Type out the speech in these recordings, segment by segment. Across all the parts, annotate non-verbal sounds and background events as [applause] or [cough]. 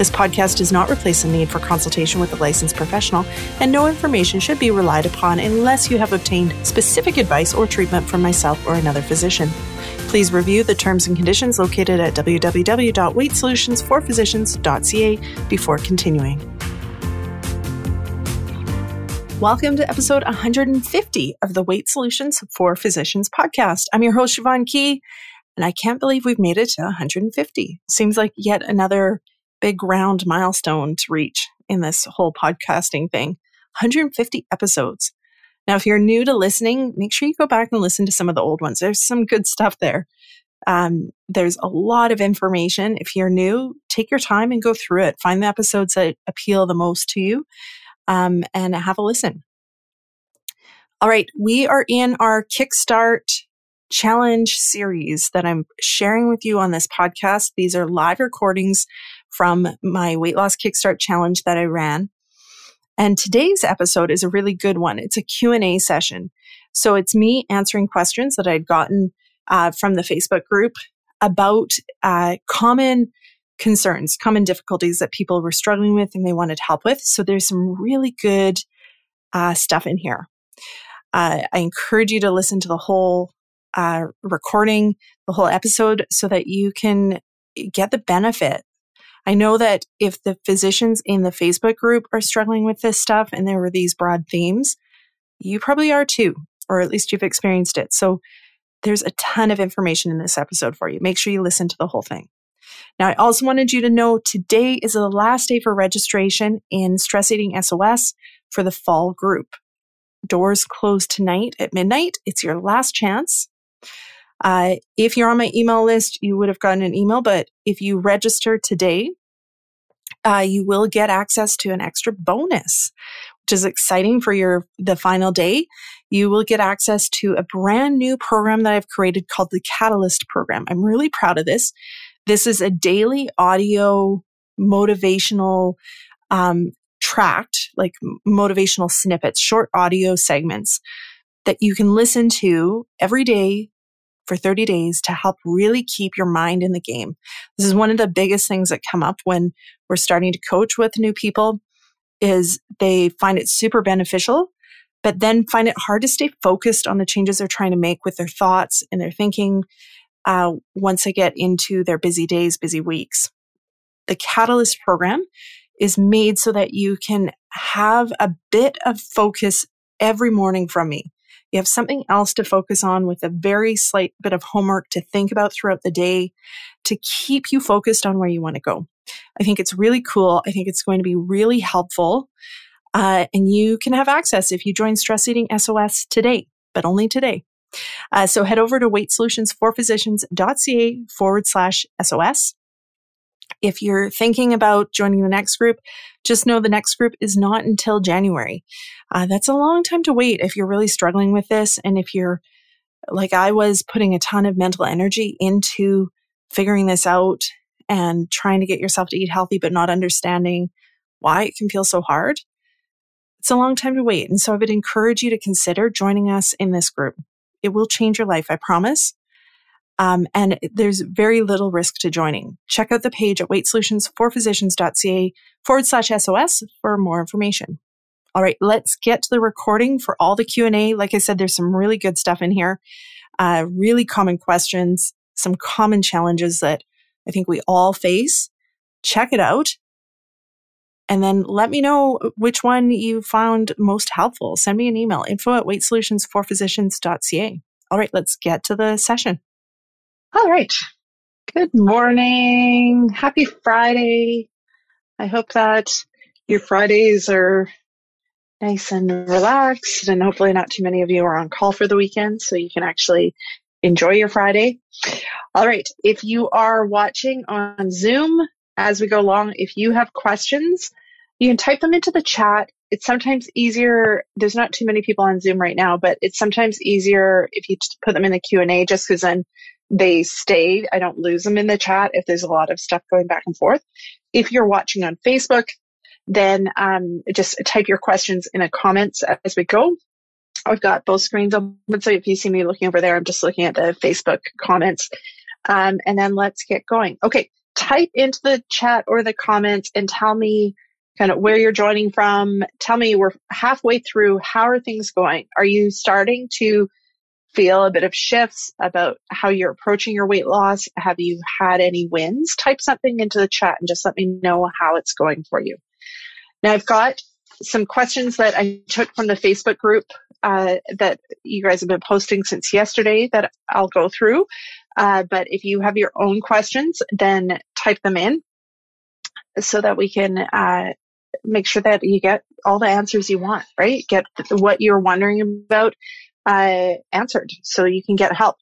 This podcast does not replace the need for consultation with a licensed professional, and no information should be relied upon unless you have obtained specific advice or treatment from myself or another physician. Please review the terms and conditions located at www.weightsolutionsforphysicians.ca before continuing. Welcome to episode 150 of the Weight Solutions for Physicians podcast. I'm your host, Siobhan Key, and I can't believe we've made it to 150. Seems like yet another big round milestone to reach in this whole podcasting thing 150 episodes. Now, if you're new to listening, make sure you go back and listen to some of the old ones. There's some good stuff there. Um, there's a lot of information. If you're new, take your time and go through it. Find the episodes that appeal the most to you um, and have a listen. All right, we are in our Kickstart challenge series that I'm sharing with you on this podcast. These are live recordings from my weight loss kickstart challenge that I ran. And today's episode is a really good one. It's a Q&A session. So it's me answering questions that I'd gotten uh, from the Facebook group about uh, common concerns, common difficulties that people were struggling with and they wanted help with. So there's some really good uh, stuff in here. Uh, I encourage you to listen to the whole uh, recording, the whole episode, so that you can get the benefit I know that if the physicians in the Facebook group are struggling with this stuff and there were these broad themes, you probably are too, or at least you've experienced it. So there's a ton of information in this episode for you. Make sure you listen to the whole thing. Now, I also wanted you to know today is the last day for registration in Stress Eating SOS for the fall group. Doors close tonight at midnight. It's your last chance. Uh, if you're on my email list, you would have gotten an email, but if you register today, uh, you will get access to an extra bonus, which is exciting for your the final day. You will get access to a brand new program that I've created called the Catalyst program. I'm really proud of this. This is a daily audio motivational um, tract, like motivational snippets, short audio segments that you can listen to every day for 30 days to help really keep your mind in the game. This is one of the biggest things that come up when we're starting to coach with new people is they find it super beneficial but then find it hard to stay focused on the changes they're trying to make with their thoughts and their thinking uh, once they get into their busy days, busy weeks. The Catalyst program is made so that you can have a bit of focus every morning from me. You have something else to focus on with a very slight bit of homework to think about throughout the day to keep you focused on where you want to go. I think it's really cool. I think it's going to be really helpful. Uh, and you can have access if you join Stress Eating SOS today, but only today. Uh, so head over to weightsolutionsforphysicians.ca forward slash SOS. If you're thinking about joining the next group, just know the next group is not until January. Uh, that's a long time to wait if you're really struggling with this. And if you're like I was putting a ton of mental energy into figuring this out and trying to get yourself to eat healthy, but not understanding why it can feel so hard. It's a long time to wait. And so I would encourage you to consider joining us in this group. It will change your life, I promise. Um, and there's very little risk to joining. Check out the page at weightsolutionsforphysicians.ca forward slash SOS for more information. All right, let's get to the recording for all the Q&A. Like I said, there's some really good stuff in here, uh, really common questions, some common challenges that I think we all face. Check it out. And then let me know which one you found most helpful. Send me an email, info at weightsolutionsforphysicians.ca. All right, let's get to the session. All right. Good morning. Happy Friday. I hope that your Fridays are nice and relaxed, and hopefully, not too many of you are on call for the weekend, so you can actually enjoy your Friday. All right. If you are watching on Zoom as we go along, if you have questions, you can type them into the chat. It's sometimes easier. There's not too many people on Zoom right now, but it's sometimes easier if you put them in the Q and A just because then they stay. I don't lose them in the chat if there's a lot of stuff going back and forth. If you're watching on Facebook, then um, just type your questions in the comments as we go. I've got both screens open. So if you see me looking over there, I'm just looking at the Facebook comments. Um, and then let's get going. Okay. Type into the chat or the comments and tell me kind of where you're joining from. Tell me we're halfway through. How are things going? Are you starting to feel a bit of shifts about how you're approaching your weight loss? Have you had any wins? Type something into the chat and just let me know how it's going for you. Now I've got some questions that I took from the Facebook group uh, that you guys have been posting since yesterday that I'll go through. Uh, but if you have your own questions, then type them in so that we can uh, make sure that you get all the answers you want, right? Get what you're wondering about uh, answered so you can get help.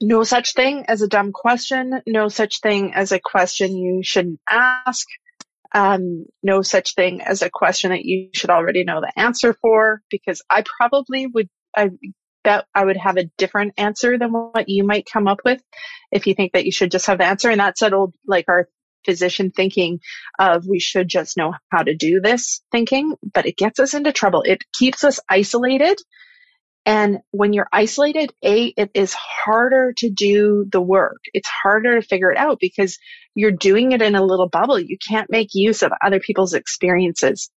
No such thing as a dumb question. No such thing as a question you shouldn't ask. Um, no such thing as a question that you should already know the answer for, because I probably would, I bet I would have a different answer than what you might come up with if you think that you should just have the answer. And that's settled like our physician thinking of we should just know how to do this thinking, but it gets us into trouble. It keeps us isolated and when you're isolated, A, it is harder to do the work. It's harder to figure it out because you're doing it in a little bubble. You can't make use of other people's experiences.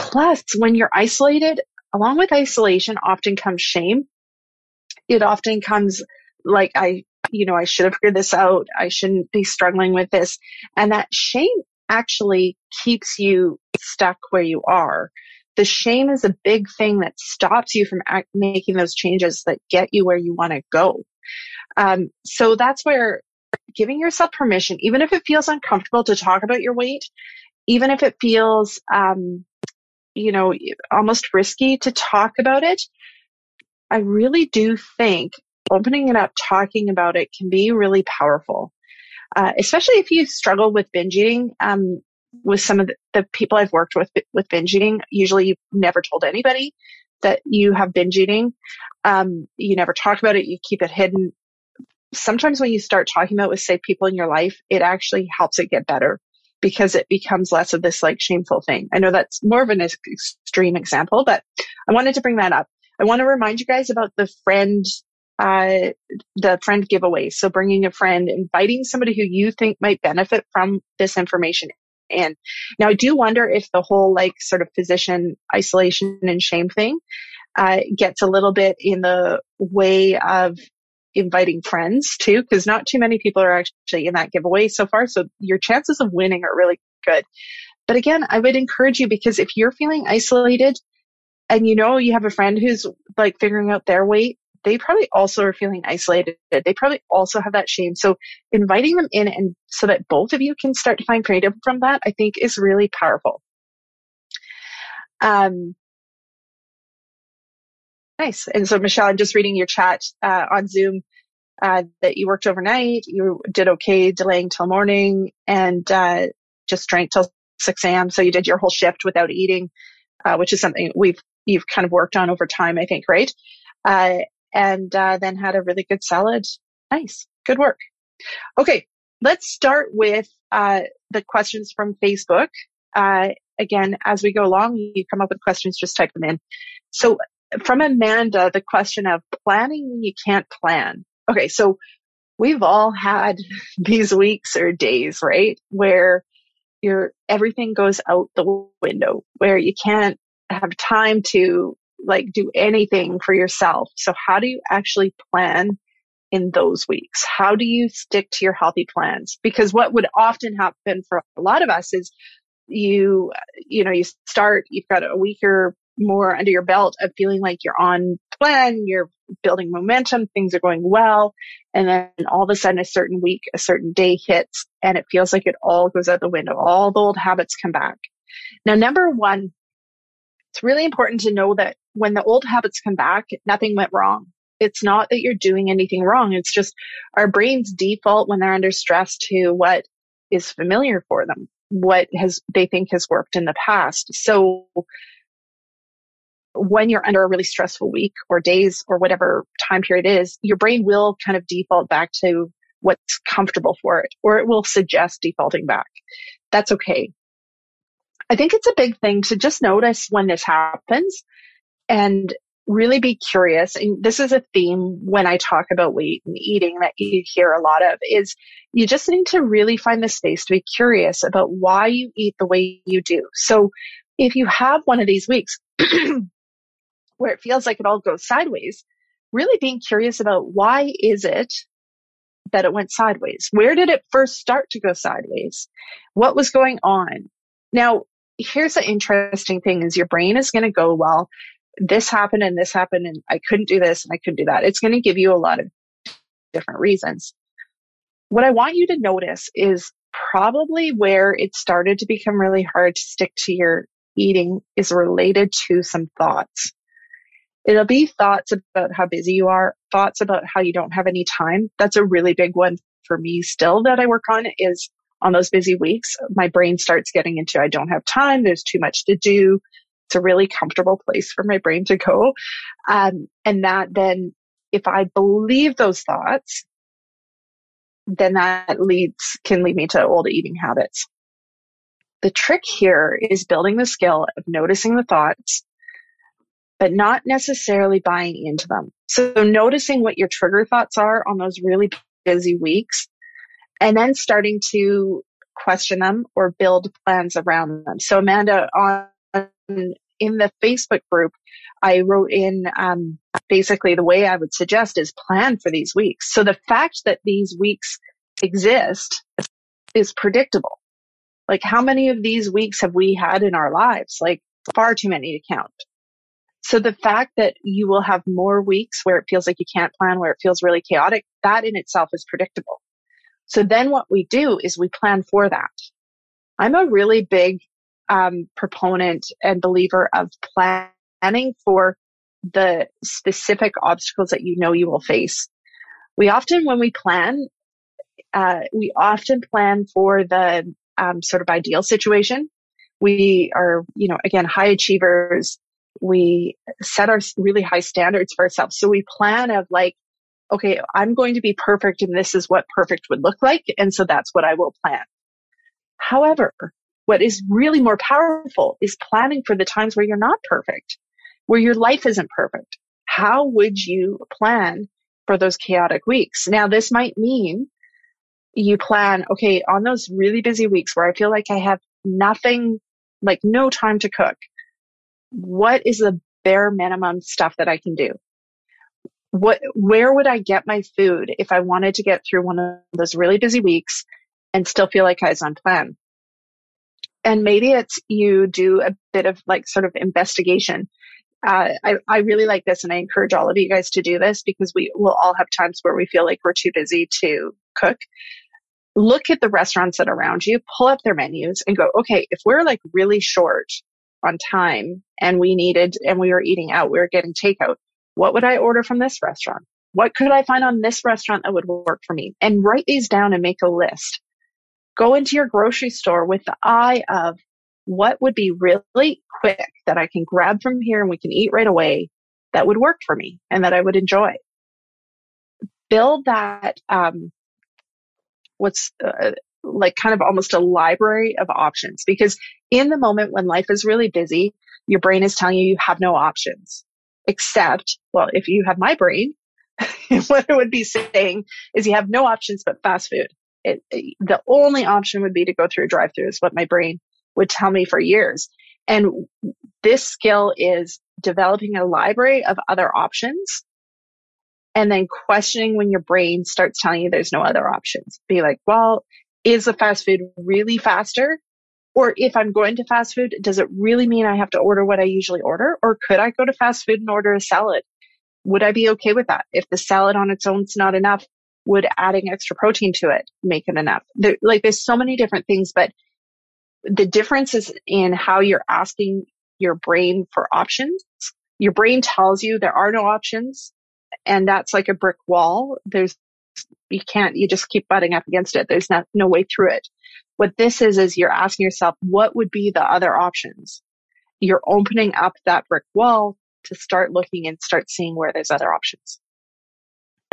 Plus, when you're isolated, along with isolation often comes shame. It often comes like, I, you know, I should have figured this out. I shouldn't be struggling with this. And that shame actually keeps you stuck where you are the shame is a big thing that stops you from act- making those changes that get you where you want to go. Um, so that's where giving yourself permission, even if it feels uncomfortable to talk about your weight, even if it feels, um, you know, almost risky to talk about it, I really do think opening it up, talking about it can be really powerful. Uh, especially if you struggle with binge eating. Um, with some of the, people I've worked with with binge eating, usually you've never told anybody that you have binge eating. Um, you never talk about it. You keep it hidden. Sometimes when you start talking about it with say people in your life, it actually helps it get better because it becomes less of this like shameful thing. I know that's more of an extreme example, but I wanted to bring that up. I want to remind you guys about the friend, uh, the friend giveaway. So bringing a friend, inviting somebody who you think might benefit from this information And Now, I do wonder if the whole like sort of physician isolation and shame thing uh, gets a little bit in the way of inviting friends too, because not too many people are actually in that giveaway so far. So your chances of winning are really good. But again, I would encourage you because if you're feeling isolated and you know you have a friend who's like figuring out their weight, they probably also are feeling isolated. They probably also have that shame. So inviting them in and so that both of you can start to find freedom from that, I think is really powerful. Um, nice. And so Michelle, I'm just reading your chat uh, on Zoom uh, that you worked overnight. You did okay delaying till morning and uh, just drank till 6 a.m. So you did your whole shift without eating, uh, which is something we've you've kind of worked on over time, I think, right? Uh, and uh, then had a really good salad. Nice. Good work. Okay. Let's start with uh, the questions from Facebook. Uh, again, as we go along, you come up with questions, just type them in. So from Amanda, the question of planning when you can't plan. Okay. So we've all had [laughs] these weeks or days, right? Where your everything goes out the window, where you can't have time to like do anything for yourself. So how do you actually plan in those weeks? How do you stick to your healthy plans? Because what would often happen for a lot of us is you, you know, you start, you've got a week or more under your belt of feeling like you're on plan, you're building momentum, things are going well. And then all of a sudden a certain week, a certain day hits and it feels like it all goes out the window. All the old habits come back. Now, number one, it's really important to know that when the old habits come back, nothing went wrong. It's not that you're doing anything wrong. It's just our brains default when they're under stress to what is familiar for them. what has they think has worked in the past. So when you're under a really stressful week or days or whatever time period is, your brain will kind of default back to what's comfortable for it, or it will suggest defaulting back. That's okay. I think it's a big thing to just notice when this happens and really be curious. And this is a theme when I talk about weight and eating that you hear a lot of is you just need to really find the space to be curious about why you eat the way you do. So if you have one of these weeks [clears throat] where it feels like it all goes sideways, really being curious about why is it that it went sideways? Where did it first start to go sideways? What was going on? Now, here's the interesting thing is your brain is going to go, well, this happened and this happened and I couldn't do this and I couldn't do that. It's going to give you a lot of different reasons. What I want you to notice is probably where it started to become really hard to stick to your eating is related to some thoughts. It'll be thoughts about how busy you are, thoughts about how you don't have any time. That's a really big one for me still that I work on is on those busy weeks, my brain starts getting into I don't have time, there's too much to do. It's a really comfortable place for my brain to go. Um, and that then, if I believe those thoughts, then that leads, can lead me to old eating habits. The trick here is building the skill of noticing the thoughts, but not necessarily buying into them. So noticing what your trigger thoughts are on those really busy weeks and then starting to question them or build plans around them. So Amanda, on in the Facebook group, I wrote in um, basically the way I would suggest is plan for these weeks. So the fact that these weeks exist is predictable. Like how many of these weeks have we had in our lives? Like far too many to count. So the fact that you will have more weeks where it feels like you can't plan, where it feels really chaotic, that in itself is predictable. So then what we do is we plan for that. I'm a really big um, proponent and believer of planning for the specific obstacles that you know you will face. We often, when we plan, uh, we often plan for the um, sort of ideal situation. We are, you know, again, high achievers. We set our really high standards for ourselves. So we plan of like, okay, I'm going to be perfect and this is what perfect would look like. And so that's what I will plan. However, what is really more powerful is planning for the times where you're not perfect, where your life isn't perfect. How would you plan for those chaotic weeks? Now, this might mean you plan, okay, on those really busy weeks where I feel like I have nothing, like no time to cook. What is the bare minimum stuff that I can do? what, where would I get my food if I wanted to get through one of those really busy weeks and still feel like I was on plan? And maybe it's you do a bit of like sort of investigation. Uh, I, I really like this and I encourage all of you guys to do this because we will all have times where we feel like we're too busy to cook. Look at the restaurants that are around you, pull up their menus and go, okay, if we're like really short on time and we needed and we were eating out, we were getting takeout what would I order from this restaurant? What could I find on this restaurant that would work for me? And write these down and make a list. Go into your grocery store with the eye of what would be really quick that I can grab from here and we can eat right away that would work for me and that I would enjoy. Build that, um, what's uh, like kind of almost a library of options because in the moment when life is really busy, your brain is telling you you have no options except, well, if you have my brain, [laughs] what it would be saying is you have no options but fast food. It, it, the only option would be to go through a drive through is what my brain would tell me for years. And this skill is developing a library of other options and then questioning when your brain starts telling you there's no other options. Be like, well, is the fast food really faster? Or if I'm going to fast food, does it really mean I have to order what I usually order? Or could I go to fast food and order a salad? Would I be okay with that? If the salad on its own is not enough, would adding extra protein to it make it enough? There, like there's so many different things, but the difference is in how you're asking your brain for options. Your brain tells you there are no options and that's like a brick wall. There's, you can't, you just keep butting up against it. There's not, no way through it. What this is, is you're asking yourself, what would be the other options? You're opening up that brick wall to start looking and start seeing where there's other options.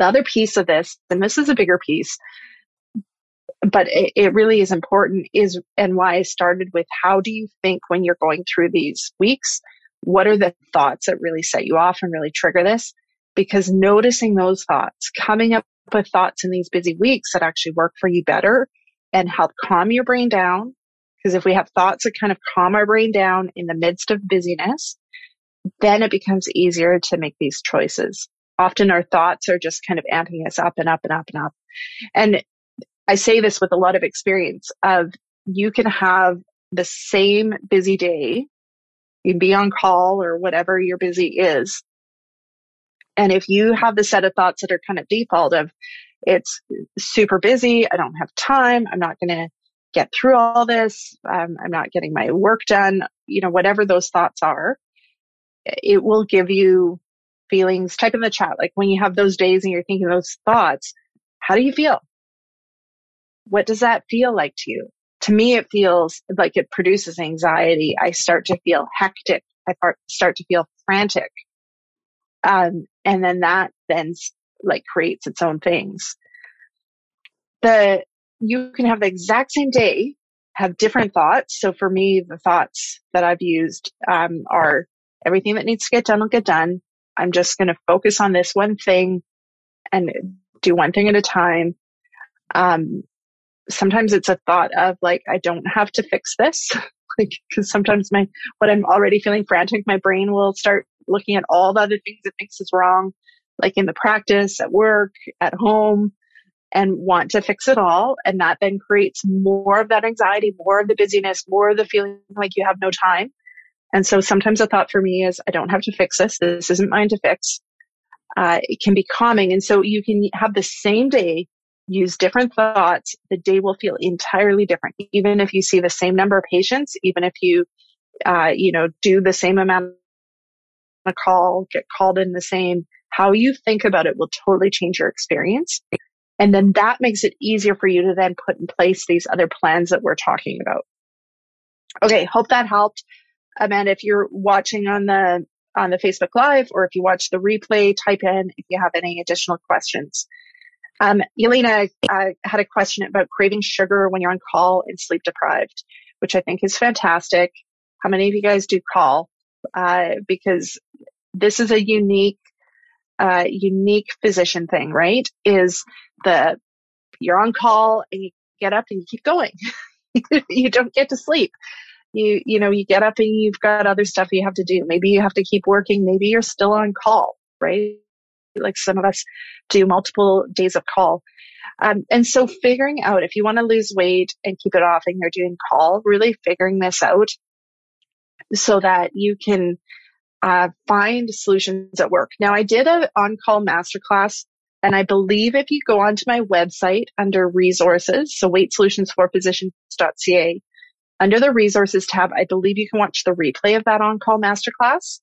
The other piece of this, and this is a bigger piece, but it, it, really is important is and why I started with how do you think when you're going through these weeks? What are the thoughts that really set you off and really trigger this? Because noticing those thoughts, coming up with thoughts in these busy weeks that actually work for you better and help calm your brain down. Because if we have thoughts that kind of calm our brain down in the midst of busyness, then it becomes easier to make these choices. Often our thoughts are just kind of amping us up and up and up and up. And I say this with a lot of experience of you can have the same busy day. You can be on call or whatever your busy is. And if you have the set of thoughts that are kind of default of it's super busy, I don't have time, I'm not going to get through all this, um, I'm not getting my work done, you know, whatever those thoughts are, it will give you feelings. Type in the chat, like when you have those days and you're thinking those thoughts, how do you feel? What does that feel like to you? To me, it feels like it produces anxiety. I start to feel hectic. I start to feel frantic. Um, and then that then like creates its own things. The, you can have the exact same day, have different thoughts. So for me, the thoughts that I've used, um, are everything that needs to get done will get done. I'm just going to focus on this one thing and do one thing at a time. Um, sometimes it's a thought of like, I don't have to fix this. [laughs] like, cause sometimes my, what I'm already feeling frantic, my brain will start looking at all the other things it thinks is wrong, like in the practice, at work, at home, and want to fix it all. And that then creates more of that anxiety, more of the busyness, more of the feeling like you have no time. And so sometimes a thought for me is, I don't have to fix this. This isn't mine to fix. Uh, it can be calming. And so you can have the same day use different thoughts, the day will feel entirely different. Even if you see the same number of patients, even if you, uh, you know, do the same amount of call, get called in the same, how you think about it will totally change your experience. And then that makes it easier for you to then put in place these other plans that we're talking about. Okay. Hope that helped. Amanda, if you're watching on the, on the Facebook Live or if you watch the replay, type in if you have any additional questions. Um, Elena uh, had a question about craving sugar when you're on call and sleep deprived, which I think is fantastic. How many of you guys do call? Uh, because this is a unique, uh, unique physician thing, right? Is the you're on call and you get up and you keep going. [laughs] you don't get to sleep. You, you know, you get up and you've got other stuff you have to do. Maybe you have to keep working. Maybe you're still on call, right? like some of us do multiple days of call. Um, and so figuring out if you want to lose weight and keep it off and you're doing call, really figuring this out so that you can uh, find solutions at work. Now I did an on-call masterclass and I believe if you go onto my website under resources, so weight solutions for physicians.ca, under the resources tab, I believe you can watch the replay of that on-call masterclass.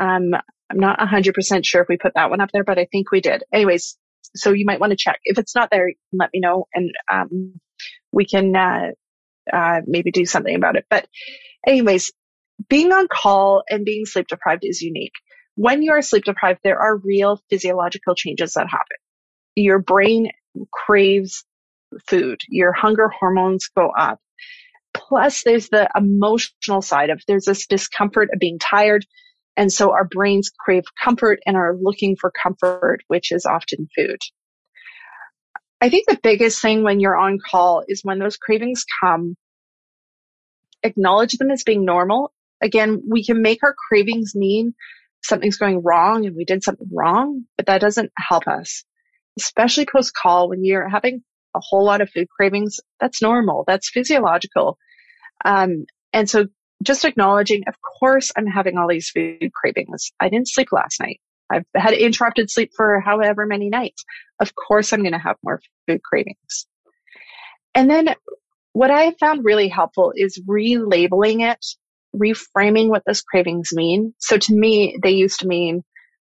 Um, I'm not 100% sure if we put that one up there, but I think we did. Anyways, so you might want to check. If it's not there, let me know and um, we can uh, uh, maybe do something about it. But anyways, being on call and being sleep deprived is unique. When you are sleep deprived, there are real physiological changes that happen. Your brain craves food. Your hunger hormones go up. Plus there's the emotional side of there's this discomfort of being tired. And so our brains crave comfort and are looking for comfort, which is often food. I think the biggest thing when you're on call is when those cravings come, acknowledge them as being normal. Again, we can make our cravings mean something's going wrong and we did something wrong, but that doesn't help us, especially post call when you're having a whole lot of food cravings. That's normal. That's physiological. Um, and so just acknowledging, of course, I'm having all these food cravings. I didn't sleep last night. I've had interrupted sleep for however many nights. Of course, I'm going to have more food cravings. And then what I found really helpful is relabeling it, reframing what those cravings mean. So to me, they used to mean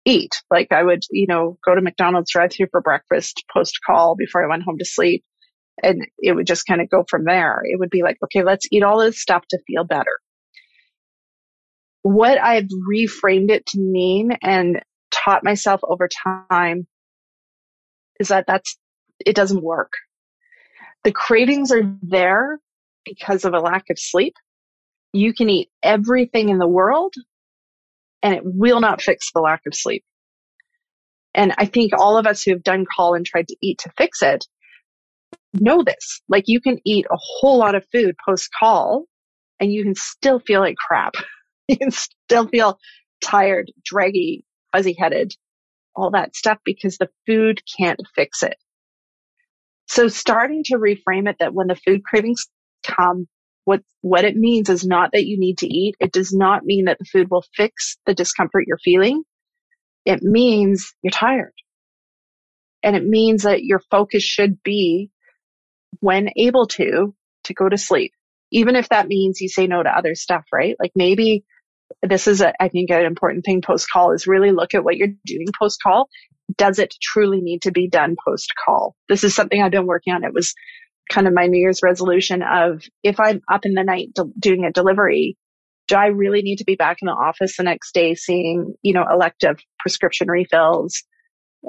eat. Like I would, you know, go to McDonald's drive through for breakfast post call before I went home to sleep. And it would just kind of go from there. It would be like, okay, let's eat all this stuff to feel better. What I've reframed it to mean and taught myself over time is that that's, it doesn't work. The cravings are there because of a lack of sleep. You can eat everything in the world and it will not fix the lack of sleep. And I think all of us who have done call and tried to eat to fix it know this. Like you can eat a whole lot of food post call and you can still feel like crap. [laughs] you can still feel tired, draggy, fuzzy headed, all that stuff because the food can't fix it. So starting to reframe it that when the food cravings come, what, what it means is not that you need to eat. It does not mean that the food will fix the discomfort you're feeling. It means you're tired. And it means that your focus should be when able to, to go to sleep. Even if that means you say no to other stuff, right? Like maybe this is a, I think an important thing post call is really look at what you're doing post call. Does it truly need to be done post call? This is something I've been working on. It was kind of my New Year's resolution of if I'm up in the night de- doing a delivery, do I really need to be back in the office the next day seeing, you know, elective prescription refills,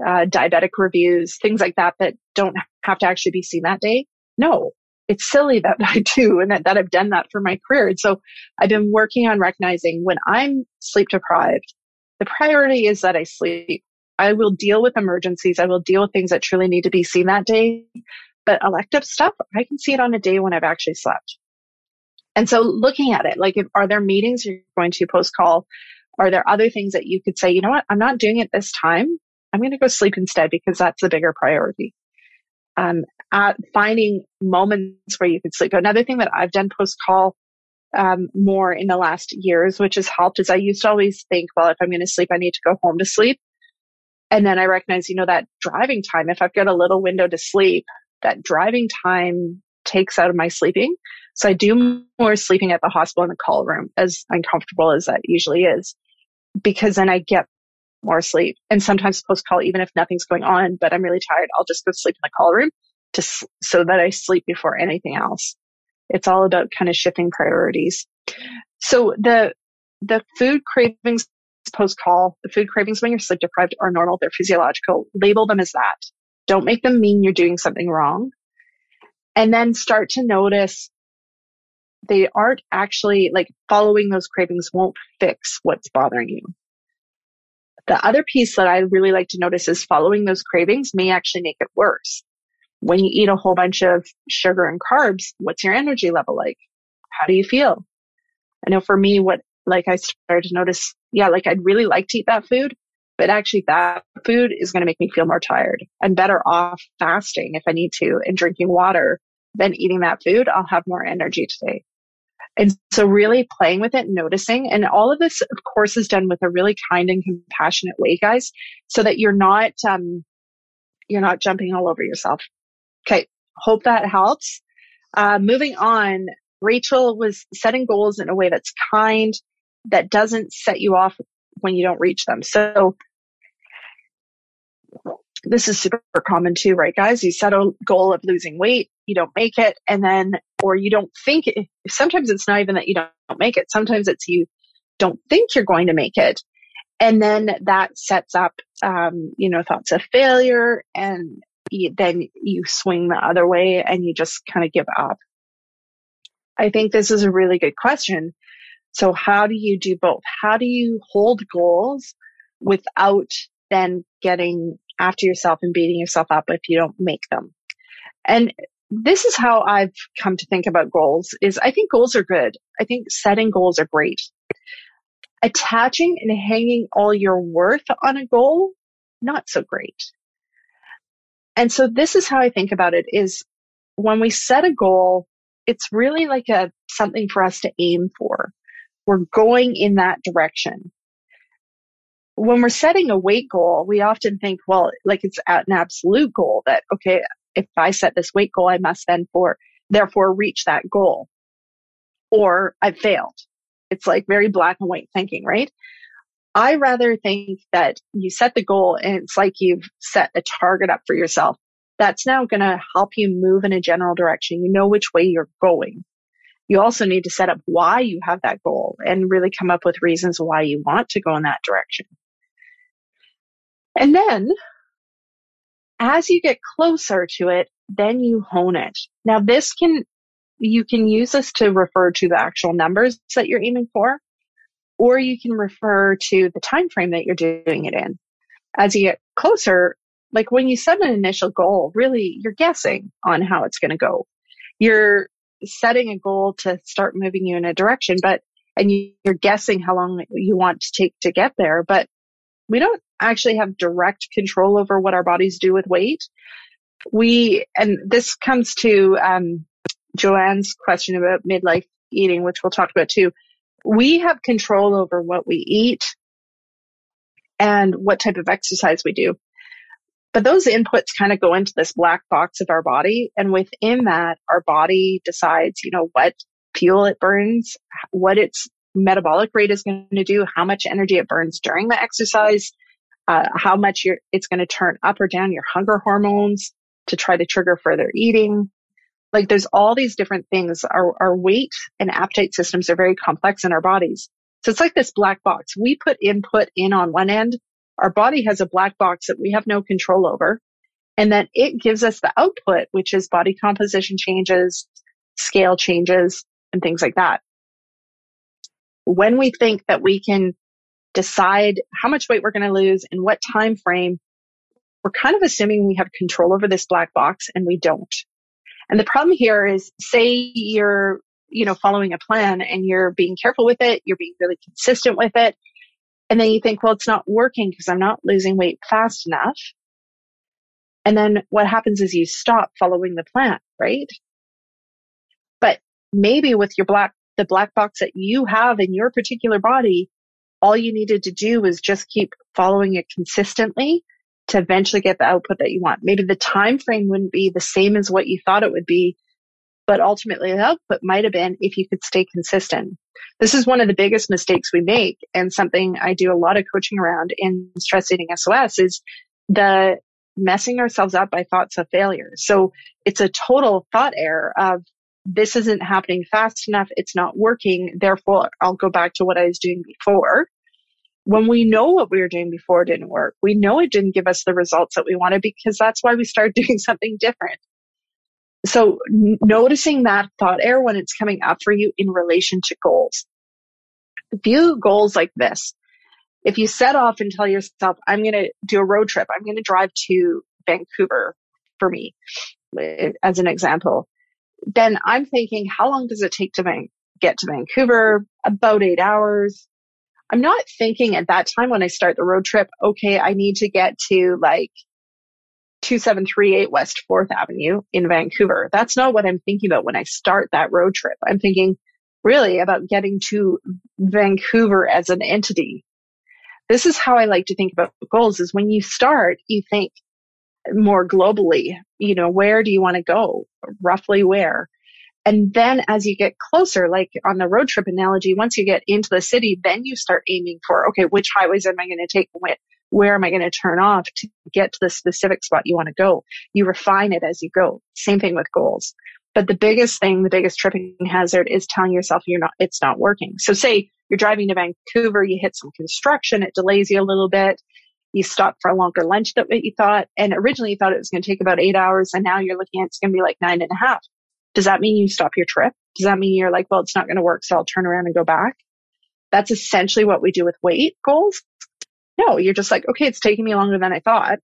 uh, diabetic reviews, things like that that don't have to actually be seen that day? No, it's silly [laughs] that I do and that, that I've done that for my career. And so I've been working on recognizing when I'm sleep deprived, the priority is that I sleep. I will deal with emergencies. I will deal with things that truly need to be seen that day. But elective stuff, I can see it on a day when I've actually slept. And so looking at it, like, if, are there meetings you're going to post call? Are there other things that you could say, you know what? I'm not doing it this time. I'm going to go sleep instead because that's the bigger priority. Um, finding moments where you can sleep. Another thing that I've done post call um, more in the last years, which has helped, is I used to always think, well, if I'm going to sleep, I need to go home to sleep. And then I recognize, you know, that driving time, if I've got a little window to sleep, that driving time takes out of my sleeping. So I do more sleeping at the hospital in the call room, as uncomfortable as that usually is, because then I get more sleep. And sometimes post call, even if nothing's going on, but I'm really tired, I'll just go sleep in the call room to so that I sleep before anything else. It's all about kind of shifting priorities. So the the food cravings post call, the food cravings when you're sleep deprived are normal. They're physiological. Label them as that. Don't make them mean you're doing something wrong. And then start to notice they aren't actually like following those cravings won't fix what's bothering you. The other piece that I really like to notice is following those cravings may actually make it worse. When you eat a whole bunch of sugar and carbs, what's your energy level like? How do you feel? I know for me, what like I started to notice, yeah, like I'd really like to eat that food, but actually that food is going to make me feel more tired. I'm better off fasting if I need to and drinking water than eating that food. I'll have more energy today. And so really playing with it, noticing, and all of this, of course, is done with a really kind and compassionate way, guys, so that you're not, um, you're not jumping all over yourself. Okay. Hope that helps. Uh, moving on, Rachel was setting goals in a way that's kind, that doesn't set you off when you don't reach them. So this is super common too, right, guys? You set a goal of losing weight, you don't make it, and then, or you don't think it, sometimes it's not even that you don't make it. Sometimes it's you don't think you're going to make it. And then that sets up, um, you know, thoughts of failure and you, then you swing the other way and you just kind of give up. I think this is a really good question. So how do you do both? How do you hold goals without then getting after yourself and beating yourself up if you don't make them. And this is how I've come to think about goals is I think goals are good. I think setting goals are great. Attaching and hanging all your worth on a goal, not so great. And so this is how I think about it is when we set a goal, it's really like a something for us to aim for. We're going in that direction when we're setting a weight goal, we often think, well, like it's at an absolute goal that, okay, if I set this weight goal, I must then for, therefore reach that goal or I've failed. It's like very black and white thinking, right? I rather think that you set the goal and it's like you've set a target up for yourself That's now going to help you move in a general direction. You know which way you're going. You also need to set up why you have that goal and really come up with reasons why you want to go in that direction. And then as you get closer to it, then you hone it. Now this can, you can use this to refer to the actual numbers that you're aiming for, or you can refer to the time frame that you're doing it in. As you get closer, like when you set an initial goal, really you're guessing on how it's going to go. You're setting a goal to start moving you in a direction, but and you're guessing how long you want to take to get there, but we don't actually have direct control over what our bodies do with weight. We, and this comes to, um, Joanne's question about midlife eating, which we'll talk about too. We have control over what we eat and what type of exercise we do. But those inputs kind of go into this black box of our body. And within that, our body decides, you know, what fuel it burns, what its metabolic rate is going to do, how much energy it burns during the exercise, uh, how much it's going to turn up or down your hunger hormones to try to trigger further eating. Like there's all these different things. Our, our weight and appetite systems are very complex in our bodies. So it's like this black box. We put input in on one end. Our body has a black box that we have no control over. And then it gives us the output, which is body composition changes, scale changes, and things like that when we think that we can decide how much weight we're going to lose and what time frame, we're kind of assuming we have control over this black box and we don't. And the problem here is say you're, you know, following a plan and you're being careful with it, you're being really consistent with it. And then you think, well, it's not working because I'm not losing weight fast enough. And then what happens is you stop following the plan, right? But maybe with your black the black box that you have in your particular body, all you needed to do was just keep following it consistently to eventually get the output that you want. Maybe the time frame wouldn't be the same as what you thought it would be, but ultimately the output might have been if you could stay consistent. This is one of the biggest mistakes we make and something I do a lot of coaching around in stress eating SOS is the messing ourselves up by thoughts of failure. So it's a total thought error of this isn't happening fast enough. It's not working. Therefore, I'll go back to what I was doing before. When we know what we were doing before didn't work, we know it didn't give us the results that we wanted because that's why we started [laughs] doing something different. So noticing that thought error when it's coming up for you in relation to goals. View goals like this. If you set off and tell yourself, I'm going to do a road trip, I'm going to drive to Vancouver for me, eh, as an example then I'm thinking, how long does it take to van- get to Vancouver? About eight hours. I'm not thinking at that time when I start the road trip, okay, I need to get to like 2738 West 4th Avenue in Vancouver. That's not what I'm thinking about when I start that road trip. I'm thinking really about getting to Vancouver as an entity. This is how I like to think about goals is when you start, you think, more globally, you know, where do you want to go? Roughly where? And then as you get closer, like on the road trip analogy, once you get into the city, then you start aiming for, okay, which highways am I going to take? Where, where am I going to turn off to get to the specific spot you want to go? You refine it as you go. Same thing with goals. But the biggest thing, the biggest tripping hazard is telling yourself you're not, it's not working. So say you're driving to Vancouver, you hit some construction, it delays you a little bit you stopped for a longer lunch than what you thought. And originally you thought it was going to take about eight hours. And now you're looking at it's going to be like nine and a half. Does that mean you stop your trip? Does that mean you're like, well, it's not going to work. So I'll turn around and go back. That's essentially what we do with weight goals. No, you're just like, okay, it's taking me longer than I thought.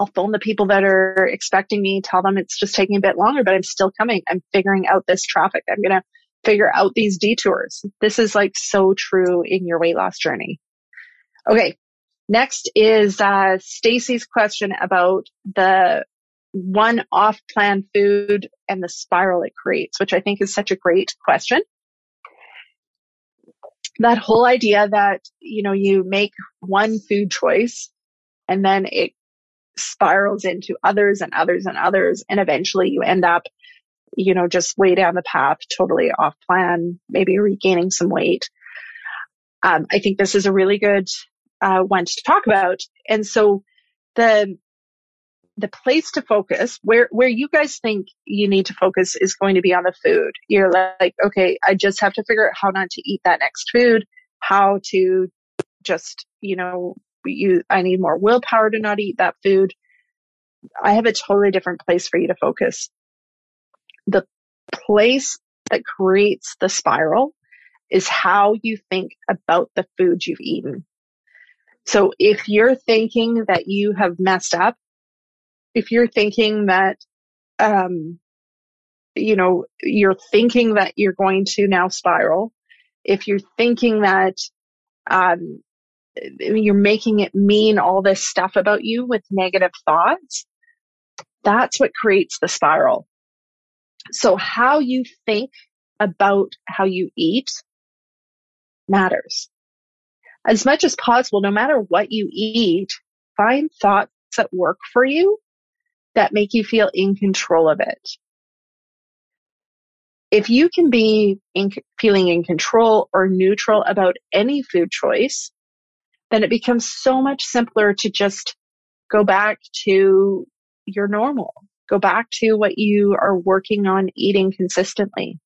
I'll phone the people that are expecting me, tell them it's just taking a bit longer, but I'm still coming. I'm figuring out this traffic. I'm going to figure out these detours. This is like so true in your weight loss journey. Okay. Next is uh, Stacy's question about the one off plan food and the spiral it creates, which I think is such a great question. That whole idea that, you know, you make one food choice and then it spirals into others and others and others. And eventually you end up, you know, just way down the path, totally off plan, maybe regaining some weight. Um, I think this is a really good uh, one to talk about. And so the the place to focus where where you guys think you need to focus is going to be on the food. You're like okay i just have to figure out how not to eat that next food how to just you know you i need more willpower to not eat that food. I have a totally different place for you to focus. The place that creates the spiral is how you think about the food you've eaten so if you're thinking that you have messed up if you're thinking that, um, you know, you're thinking that you're going to now spiral, if you're thinking that, um, you're making it mean all this stuff about you with negative thoughts, that's what creates the spiral. So how you think about how you eat matters. As much as possible, no matter what you eat, find thoughts that work for you that make you feel in control of it. If you can be in, feeling in control or neutral about any food choice, then it becomes so much simpler to just go back to your normal. Go back to what you are working on eating consistently.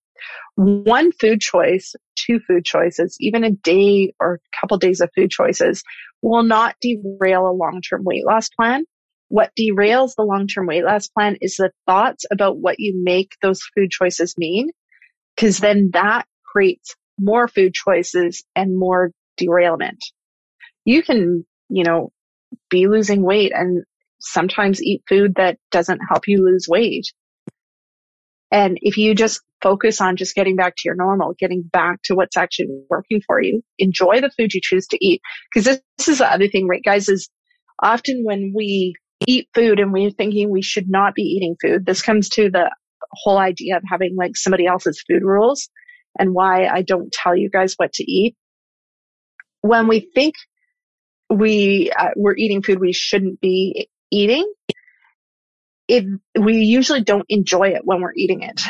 One food choice, two food choices, even a day or a couple days of food choices will not derail a long-term weight loss plan what derails the long-term weight loss plan is the thoughts about what you make those food choices mean. Cause then that creates more food choices and more derailment. You can, you know, be losing weight and sometimes eat food that doesn't help you lose weight. And if you just focus on just getting back to your normal, getting back to what's actually working for you, enjoy the food you choose to eat. Cause this, this is the other thing, right, guys, is often when we eat food and we're thinking we should not be eating food. This comes to the whole idea of having like somebody else's food rules and why I don't tell you guys what to eat. When we think we uh, we're eating food we shouldn't be eating, we usually don't enjoy it when we're eating it.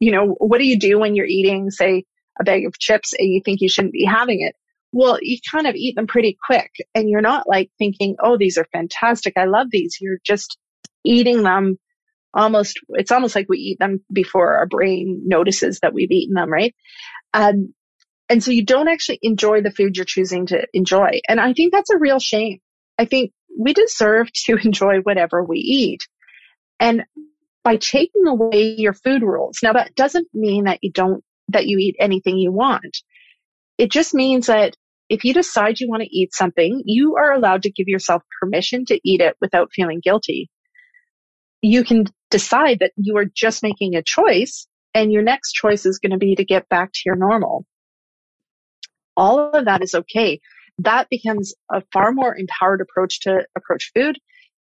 You know, what do you do when you're eating, say, a bag of chips and you think you shouldn't be having it? well, you kind of eat them pretty quick and you're not like thinking, oh, these are fantastic. I love these. You're just eating them almost, it's almost like we eat them before our brain notices that we've eaten them, right? Um, and so you don't actually enjoy the food you're choosing to enjoy. And I think that's a real shame. I think we deserve [laughs] to enjoy whatever we eat. And by taking away your food rules, now that doesn't mean that you don't, that you eat anything you want. It just means that if you decide you want to eat something, you are allowed to give yourself permission to eat it without feeling guilty. You can decide that you are just making a choice and your next choice is going to be to get back to your normal. All of that is okay. That becomes a far more empowered approach to approach food.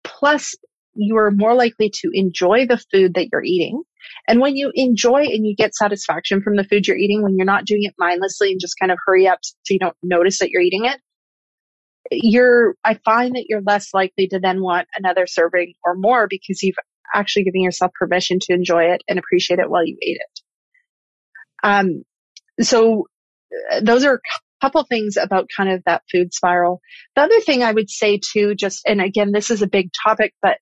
Plus, you are more likely to enjoy the food that you're eating. And when you enjoy and you get satisfaction from the food you're eating, when you're not doing it mindlessly and just kind of hurry up so you don't notice that you're eating it, you're, I find that you're less likely to then want another serving or more because you've actually given yourself permission to enjoy it and appreciate it while you ate it. Um, so uh, those are a couple things about kind of that food spiral. The other thing I would say too, just, and again, this is a big topic, but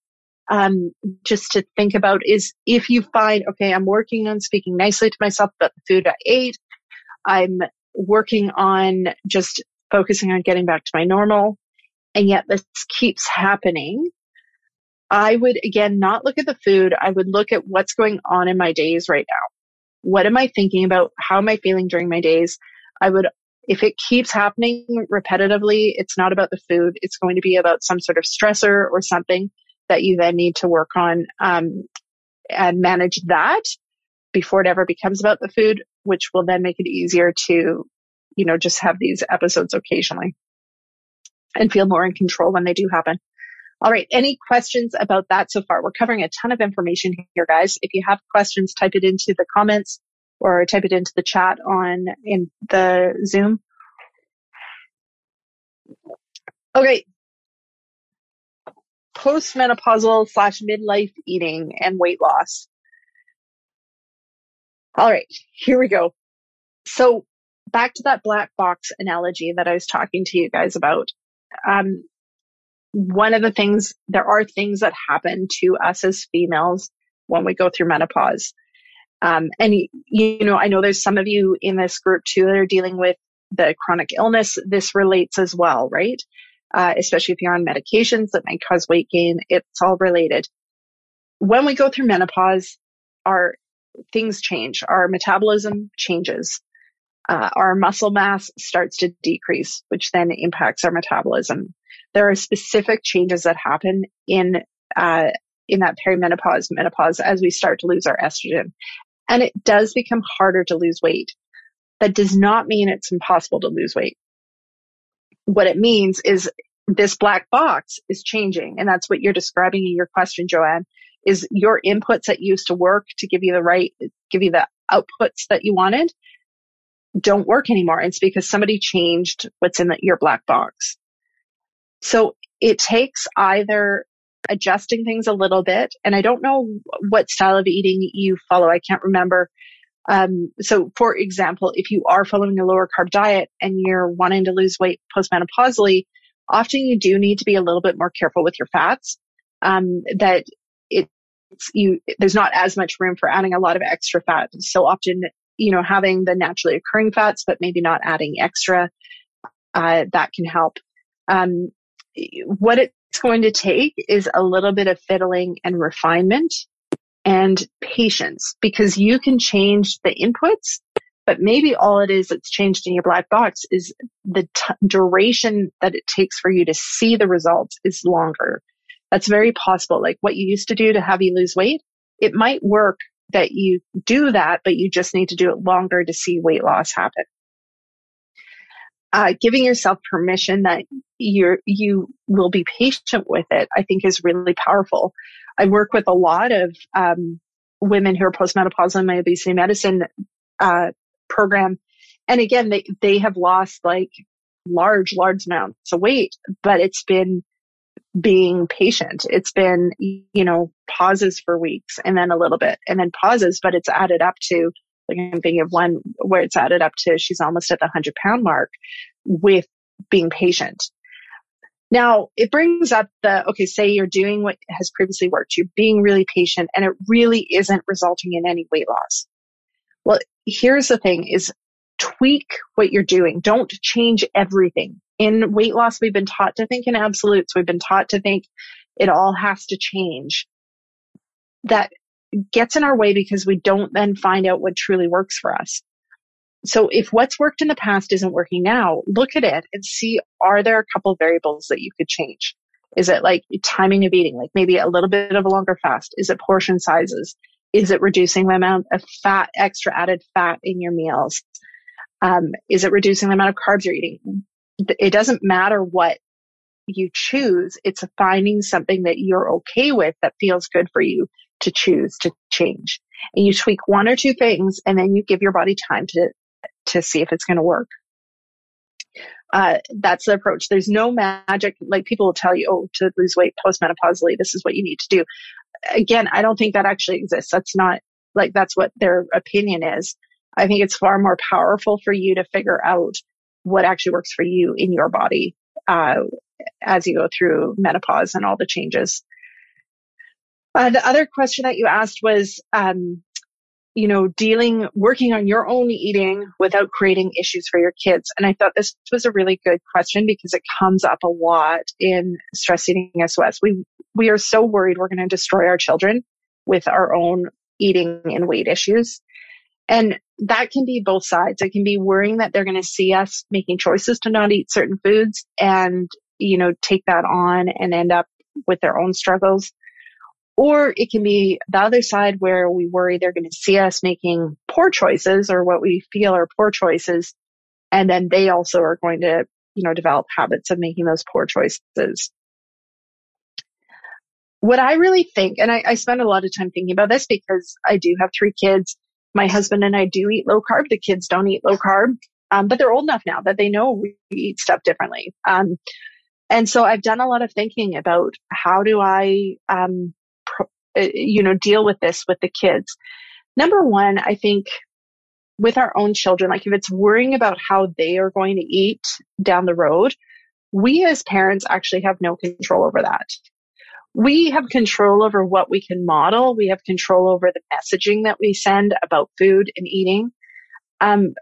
um, just to think about is if you find, okay, I'm working on speaking nicely to myself about the food I ate. I'm working on just focusing on getting back to my normal. And yet this keeps happening. I would again not look at the food. I would look at what's going on in my days right now. What am I thinking about? How am I feeling during my days? I would, if it keeps happening repetitively, it's not about the food. It's going to be about some sort of stressor or something that you then need to work on um, and manage that before it ever becomes about the food, which will then make it easier to, you know, just have these episodes occasionally and feel more in control when they do happen. All right. Any questions about that so far? We're covering a ton of information here, guys. If you have questions, type it into the comments or type it into the chat on in the Zoom. Okay postmenopausal slash midlife eating and weight loss. All right, here we go. So back to that black box analogy that I was talking to you guys about. Um, one of the things, there are things that happen to us as females when we go through menopause. Um, and you know, I know there's some of you in this group too that are dealing with the chronic illness. This relates as well, right? Uh, especially if you're on medications that might cause weight gain. It's all related. When we go through menopause, our things change. Our metabolism changes. Uh, our muscle mass starts to decrease, which then impacts our metabolism. There are specific changes that happen in uh, in that perimenopause, menopause, as we start to lose our estrogen, and it does become harder to lose weight. That does not mean it's impossible to lose weight. What it means is this black box is changing, and that's what you're describing in your question, Joanne. Is your inputs that used to work to give you the right, give you the outputs that you wanted, don't work anymore. It's because somebody changed what's in the, your black box. So it takes either adjusting things a little bit, and I don't know what style of eating you follow. I can't remember. Um, so for example, if you are following a lower carb diet and you're wanting to lose weight postmenopausally, often you do need to be a little bit more careful with your fats. Um, that it's you, there's not as much room for adding a lot of extra fat. So often you know, having the naturally occurring fats, but maybe not adding extra, uh, that can help. Um, what it's going to take is a little bit of fiddling and refinement and patience because you can change the inputs, but maybe all it is that's changed in your black box is the t- duration that it takes for you to see the results is longer. That's very possible. Like what you used to do to have you lose weight, it might work that you do that, but you just need to do it longer to see weight loss happen. Uh, giving yourself permission that you're, you will be patient with it, I think is really powerful. I work with a lot of, um, women who are postmenopausal in my obesity medicine, uh, program. And again, they, they have lost like large, large amounts of weight, but it's been being patient. It's been, you know, pauses for weeks and then a little bit and then pauses, but it's added up to, like I'm thinking of one where it's added up to she's almost at the hundred pound mark with being patient. Now it brings up the, okay, say you're doing what has previously worked. You're being really patient and it really isn't resulting in any weight loss. Well, here's the thing is tweak what you're doing. Don't change everything in weight loss, we've been taught to think in absolutes. We've been taught to think it all has to change. That gets in our way because we don't then find out what truly works for us. So if what's worked in the past isn't working now, look at it and see, are there a couple variables that you could change? Is it like timing of eating, like maybe a little bit of a longer fast? Is it portion sizes? Is it reducing the amount of fat, extra added fat in your meals? Um, is it reducing the amount of carbs you're eating? it doesn't matter what you choose. It's finding something that you're okay with that feels good for you to choose to change. And you tweak one or two things and then you give your body time to, to see if it's going to work. Uh, that's the approach. There's no magic. Like people will tell you, oh, to lose weight postmenopausally, this is what you need to do. Again, I don't think that actually exists. That's not like that's what their opinion is. I think it's far more powerful for you to figure out what actually works for you in your body uh, as you go through menopause and all the changes. Uh, the other question that you asked was, um, you know, dealing, working on your own eating without creating issues for your kids. And I thought this was a really good question because it comes up a lot in stress eating SOS. We, we are so worried we're going to destroy our children with our own eating and weight issues. And that can be both sides. It can be worrying that they're going to see us making choices to not eat certain foods and, you know, take that on and end up with their own struggles. Or it can be the other side where we worry they're going to see us making poor choices or what we feel are poor choices. And then they also are going to, you know, develop habits of making those poor choices. What I really think, and I, I spend a lot of time thinking about this because I do have three kids my husband and I do eat low carb. The kids don't eat low carb, um, but they're old enough now that they know we eat stuff differently. Um, and so I've done a lot of thinking about how do I, um, you know, deal with this with the kids. Number one, I think with our own children, like if it's worrying about how they are going to eat down the road, we as parents actually have no control over that. We have control over what we can model. We have control over the messaging that we send about food and eating. Um,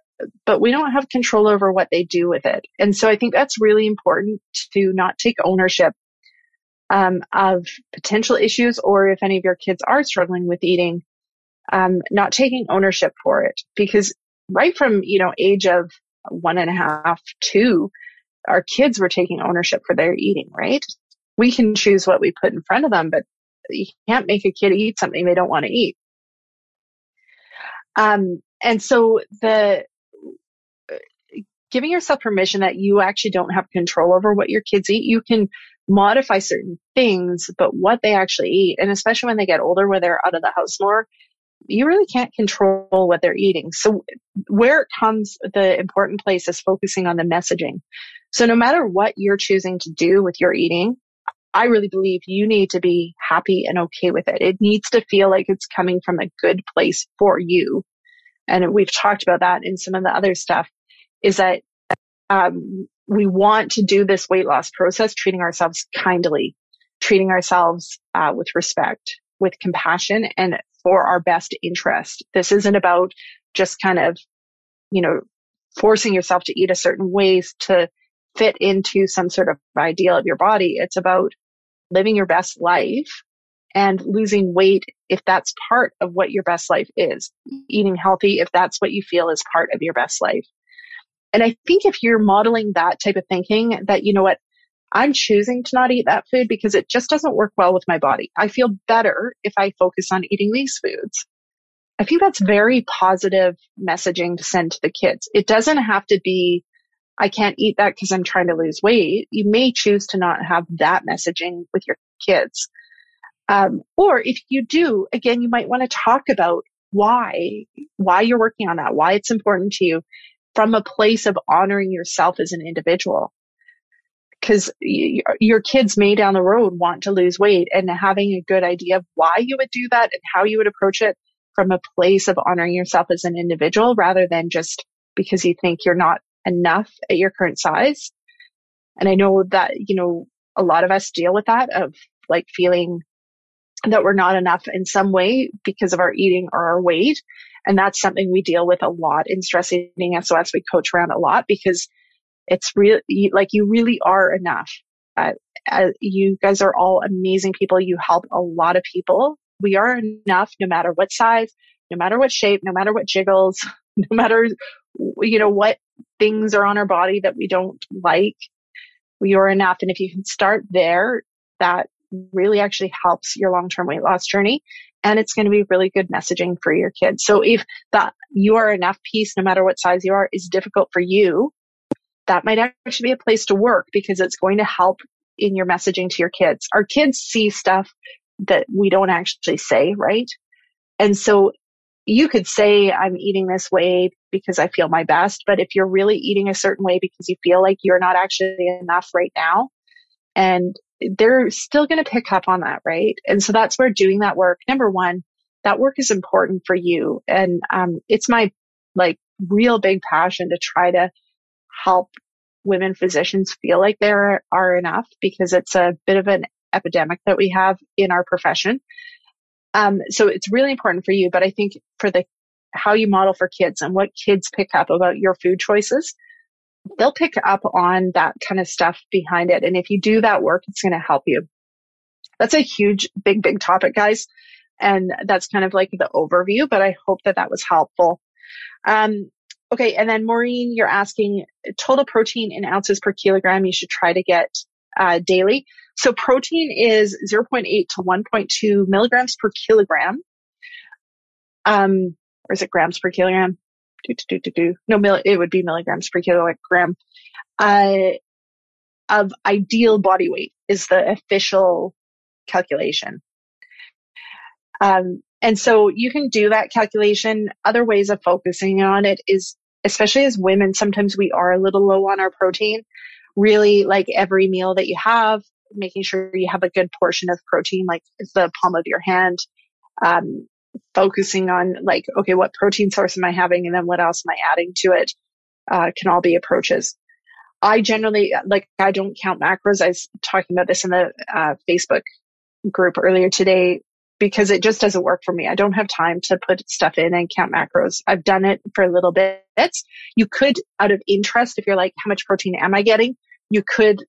but we don't have control over what they do with it. And so I think that's really important to not take ownership um, of potential issues or if any of your kids are struggling with eating, um, not taking ownership for it because right from, you know, age of one and a half, two, our kids were taking ownership for their eating, right? We can choose what we put in front of them, but you can't make a kid eat something they don't want to eat. Um, and so the giving yourself permission that you actually don't have control over what your kids eat, you can modify certain things, but what they actually eat, and especially when they get older, where they're out of the house more, you really can't control what they're eating. So where it comes, the important place is focusing on the messaging. So no matter what you're choosing to do with your eating, I really believe you need to be happy and okay with it. It needs to feel like it's coming from a good place for you. And we've talked about that in some of the other stuff is that um, we want to do this weight loss process treating ourselves kindly, treating ourselves uh, with respect, with compassion, and for our best interest. This isn't about just kind of, you know, forcing yourself to eat a certain ways to fit into some sort of ideal of your body. It's about living your best life and losing weight if that's part of what your best life is. Eating healthy if that's what you feel is part of your best life. And I think if you're modeling that type of thinking that, you know what, I'm choosing to not eat that food because it just doesn't work well with my body. I feel better if I focus on eating these foods. I think that's very positive messaging to send to the kids. It doesn't have to be, I can't eat that because I'm trying to lose weight. You may choose to not have that messaging with your kids. Um, or if you do, again, you might want to talk about why, why you're working on that, why it's important to you from a place of honoring yourself as an individual. Cause y- your kids may down the road want to lose weight and having a good idea of why you would do that and how you would approach it from a place of honoring yourself as an individual rather than just because you think you're not enough at your current size. And I know that, you know, a lot of us deal with that of like feeling that we're not enough in some way because of our eating or our weight. And that's something we deal with a lot in stress eating SOS. We coach around a lot because it's really like you really are enough. Uh, uh, you guys are all amazing people. You help a lot of people. We are enough no matter what size, no matter what shape, no matter what jiggles, [laughs] no matter, you know, what things are on our body that we don't like. We are enough. And if you can start there, that really actually helps your long-term weight loss journey. And it's going to be really good messaging for your kids. So if that you are enough piece, no matter what size you are, is difficult for you, that might actually be a place to work because it's going to help in your messaging to your kids. Our kids see stuff that we don't actually say, right? And so you could say, I'm eating this way because I feel my best. But if you're really eating a certain way because you feel like you're not actually enough right now, and they're still going to pick up on that, right? And so that's where doing that work, number one, that work is important for you. And um, it's my like real big passion to try to help women physicians feel like there are enough because it's a bit of an epidemic that we have in our profession. Um, so it's really important for you, but I think for the how you model for kids and what kids pick up about your food choices, they'll pick up on that kind of stuff behind it. And if you do that work, it's going to help you. That's a huge, big, big topic, guys. And that's kind of like the overview, but I hope that that was helpful. Um, okay. And then Maureen, you're asking total protein in ounces per kilogram you should try to get uh, daily. So protein is 0.8 to 1.2 milligrams per kilogram. Um, or is it grams per kilogram? Do, do, do, do, no, mill, it would be milligrams per kilogram, uh, of ideal body weight is the official calculation. Um, and so you can do that calculation. Other ways of focusing on it is, especially as women, sometimes we are a little low on our protein. Really, like every meal that you have, making sure you have a good portion of protein, like the palm of your hand, um, focusing on like, okay, what protein source am I having? And then what else am I adding to it? Uh, can all be approaches. I generally like I don't count macros. I was talking about this in the uh, Facebook group earlier today because it just doesn't work for me. I don't have time to put stuff in and count macros. I've done it for a little bit. You could, out of interest, if you're like, how much protein am I getting? You could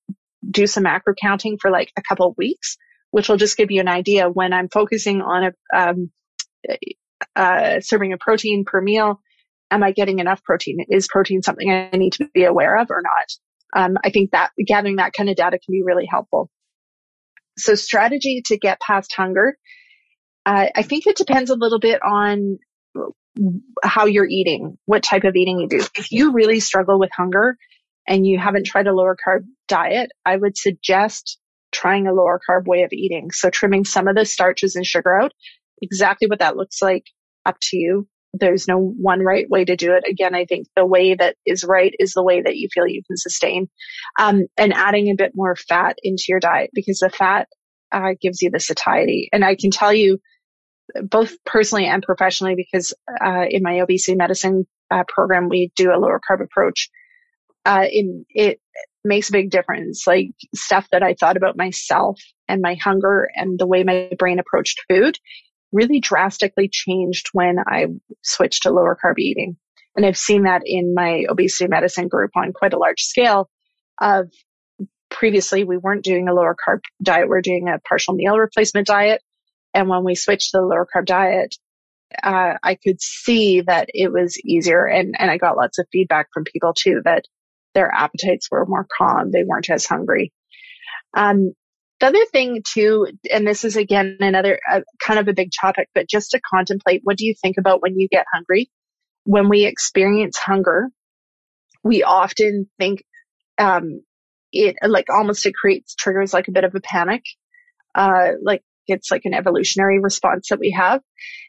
do some macro counting for like a couple of weeks, which will just give you an idea when I'm focusing on a, um, uh, serving of protein per meal. Am I getting enough protein? Is protein something I need to be aware of or not? Um, I think that gathering that kind of data can be really helpful. So strategy to get past hunger. Uh, I think it depends a little bit on how you're eating, what type of eating you do. If you really struggle with hunger and you haven't tried a lower carb diet, I would suggest trying a lower carb way of eating. So trimming some of the starches and sugar out. Exactly what that looks like up to you. There's no one right way to do it. Again, I think the way that is right is the way that you feel you can sustain. Um, and adding a bit more fat into your diet because the fat uh, gives you the satiety. And I can tell you, both personally and professionally, because uh, in my obesity medicine uh, program, we do a lower carb approach. Uh, in it makes a big difference. Like stuff that I thought about myself and my hunger and the way my brain approached food really drastically changed when I switched to lower carb eating. And I've seen that in my obesity medicine group on quite a large scale of previously we weren't doing a lower carb diet. We we're doing a partial meal replacement diet. And when we switched to the lower carb diet, uh, I could see that it was easier. And, and I got lots of feedback from people too that their appetites were more calm. They weren't as hungry. Um, the other thing too, and this is again another uh, kind of a big topic, but just to contemplate, what do you think about when you get hungry? When we experience hunger, we often think, um, it like almost it creates triggers like a bit of a panic. Uh, like it's like an evolutionary response that we have.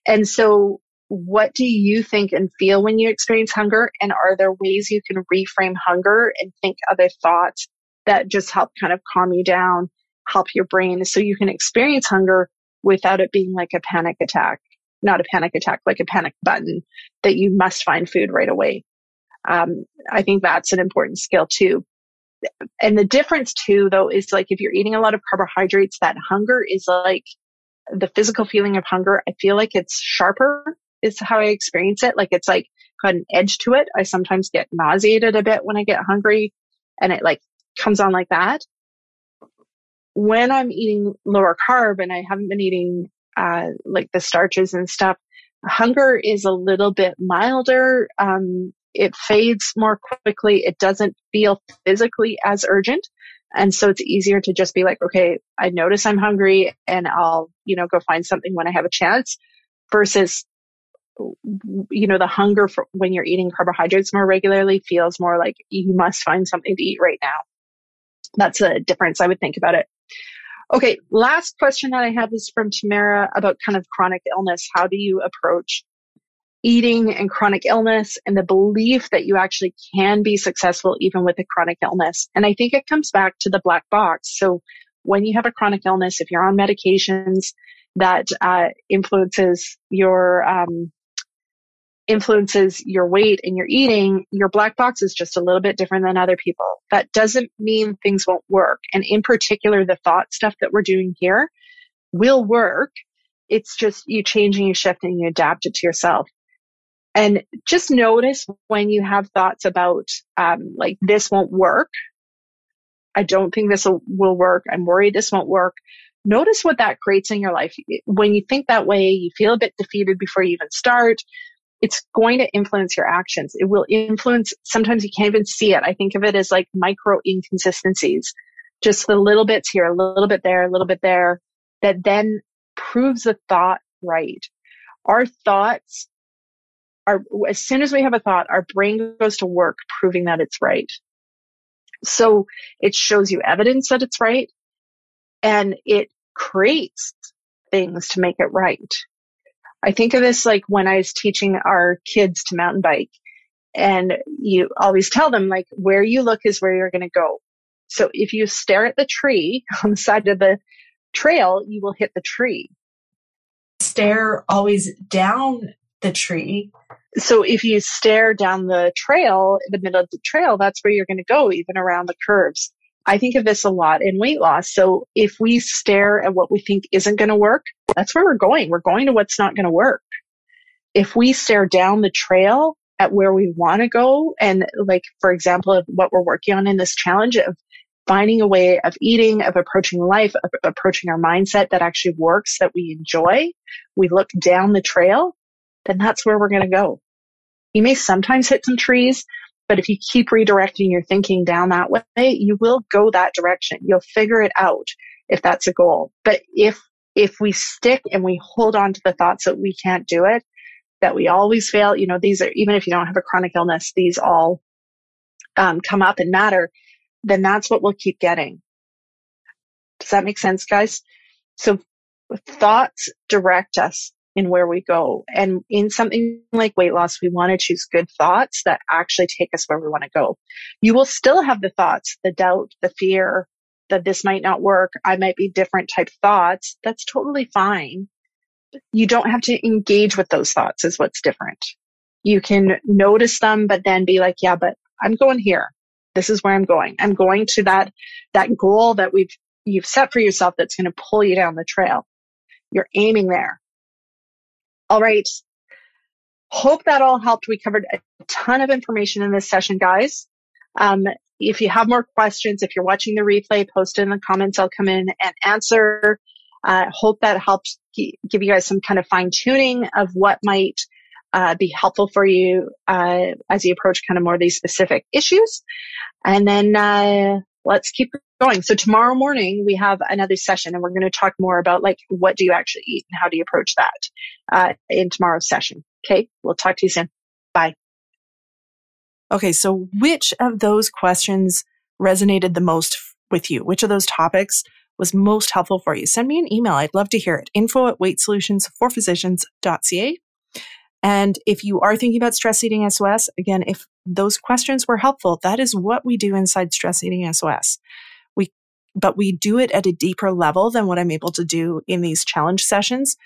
And so what do you think and feel when you experience hunger? And are there ways you can reframe hunger and think other thoughts that just help kind of calm you down help your brain so you can experience hunger without it being like a panic attack. Not a panic attack, like a panic button that you must find food right away. Um, I think that's an important skill too. And the difference too, though, is like if you're eating a lot of carbohydrates, that hunger is like the physical feeling of hunger. I feel like it's sharper is how I experience it. Like it's like got an edge to it. I sometimes get nauseated a bit when I get hungry and it like comes on like that when I'm eating lower carb and I haven't been eating uh, like the starches and stuff, hunger is a little bit milder. Um, it fades more quickly. It doesn't feel physically as urgent. And so it's easier to just be like, okay, I notice I'm hungry and I'll, you know, go find something when I have a chance versus, you know, the hunger for when you're eating carbohydrates more regularly feels more like you must find something to eat right now. That's a difference I would think about it. Okay, last question that I have is from Tamara about kind of chronic illness. How do you approach eating and chronic illness and the belief that you actually can be successful even with a chronic illness? And I think it comes back to the black box. So when you have a chronic illness, if you're on medications that uh, influences your um, influences your weight and your eating, your black box is just a little bit different than other people. That doesn't mean things won't work. And in particular, the thought stuff that we're doing here will work. It's just you changing, you shifting, you adapt it to yourself. And just notice when you have thoughts about, um, like this won't work. I don't think this will, will work. I'm worried this won't work. Notice what that creates in your life. When you think that way, you feel a bit defeated before you even start it's going to influence your actions. It will influence, sometimes you can't even see it. I think of it as like micro inconsistencies, just the little bits here, a little bit there, a little bit there, that then proves the thought right. Our thoughts are, as soon as we have a thought, our brain goes to work proving that it's right. So it shows you evidence that it's right and it creates things to make it right. I think of this like when I was teaching our kids to mountain bike and you always tell them like where you look is where you're going to go. So if you stare at the tree [laughs] on the side of the trail, you will hit the tree. Stare always down the tree. So if you stare down the trail, the middle of the trail, that's where you're going to go, even around the curves. I think of this a lot in weight loss. So if we stare at what we think isn't going to work, that's where we're going. We're going to what's not going to work. If we stare down the trail at where we want to go, and like, for example, of what we're working on in this challenge of finding a way of eating, of approaching life, of approaching our mindset that actually works, that we enjoy, we look down the trail, then that's where we're going to go. You may sometimes hit some trees, but if you keep redirecting your thinking down that way, you will go that direction. You'll figure it out if that's a goal. But if, if we stick and we hold on to the thoughts that we can't do it, that we always fail, you know, these are, even if you don't have a chronic illness, these all um, come up and matter then that's what we'll keep getting. Does that make sense, guys? So thoughts direct us in where we go. And in something like weight loss, we want to choose good thoughts that actually take us where we want to go. You will still have the thoughts, the doubt, the fear that this might not work. I might be different type thoughts. That's totally fine. You don't have to engage with those thoughts is what's different. You can notice them, but then be like, yeah, but I'm going here. This is where I'm going. I'm going to that, that goal that we've, you've set for yourself that's going to pull you down the trail. You're aiming there. All right. Hope that all helped. We covered a ton of information in this session, guys. Um, if you have more questions, if you're watching the replay, post it in the comments. I'll come in and answer. Uh, hope that helps give you guys some kind of fine tuning of what might uh, be helpful for you uh, as you approach kind of more of these specific issues. And then uh, let's keep going. So tomorrow morning we have another session, and we're going to talk more about like what do you actually eat and how do you approach that uh, in tomorrow's session. Okay, we'll talk to you soon. Bye. Okay, so which of those questions resonated the most with you? Which of those topics was most helpful for you? Send me an email. I'd love to hear it. Info at weightsolutionsforphysicians.ca. And if you are thinking about stress eating SOS, again, if those questions were helpful, that is what we do inside stress eating SOS. We, but we do it at a deeper level than what I'm able to do in these challenge sessions.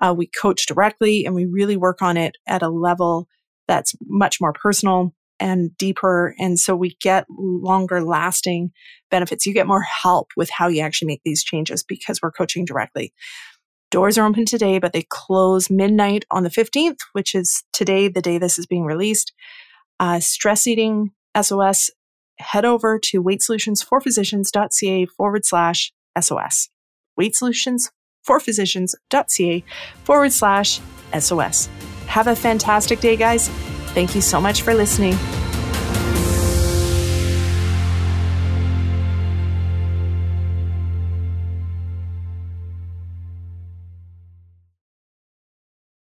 Uh, we coach directly and we really work on it at a level that's much more personal and deeper. And so we get longer lasting benefits. You get more help with how you actually make these changes because we're coaching directly. Doors are open today, but they close midnight on the 15th, which is today, the day this is being released. Uh, stress eating SOS, head over to weightsolutionsforphysicians.ca forward slash SOS. Weightsolutionsforphysicians.ca forward slash SOS. Have a fantastic day, guys. Thank you so much for listening.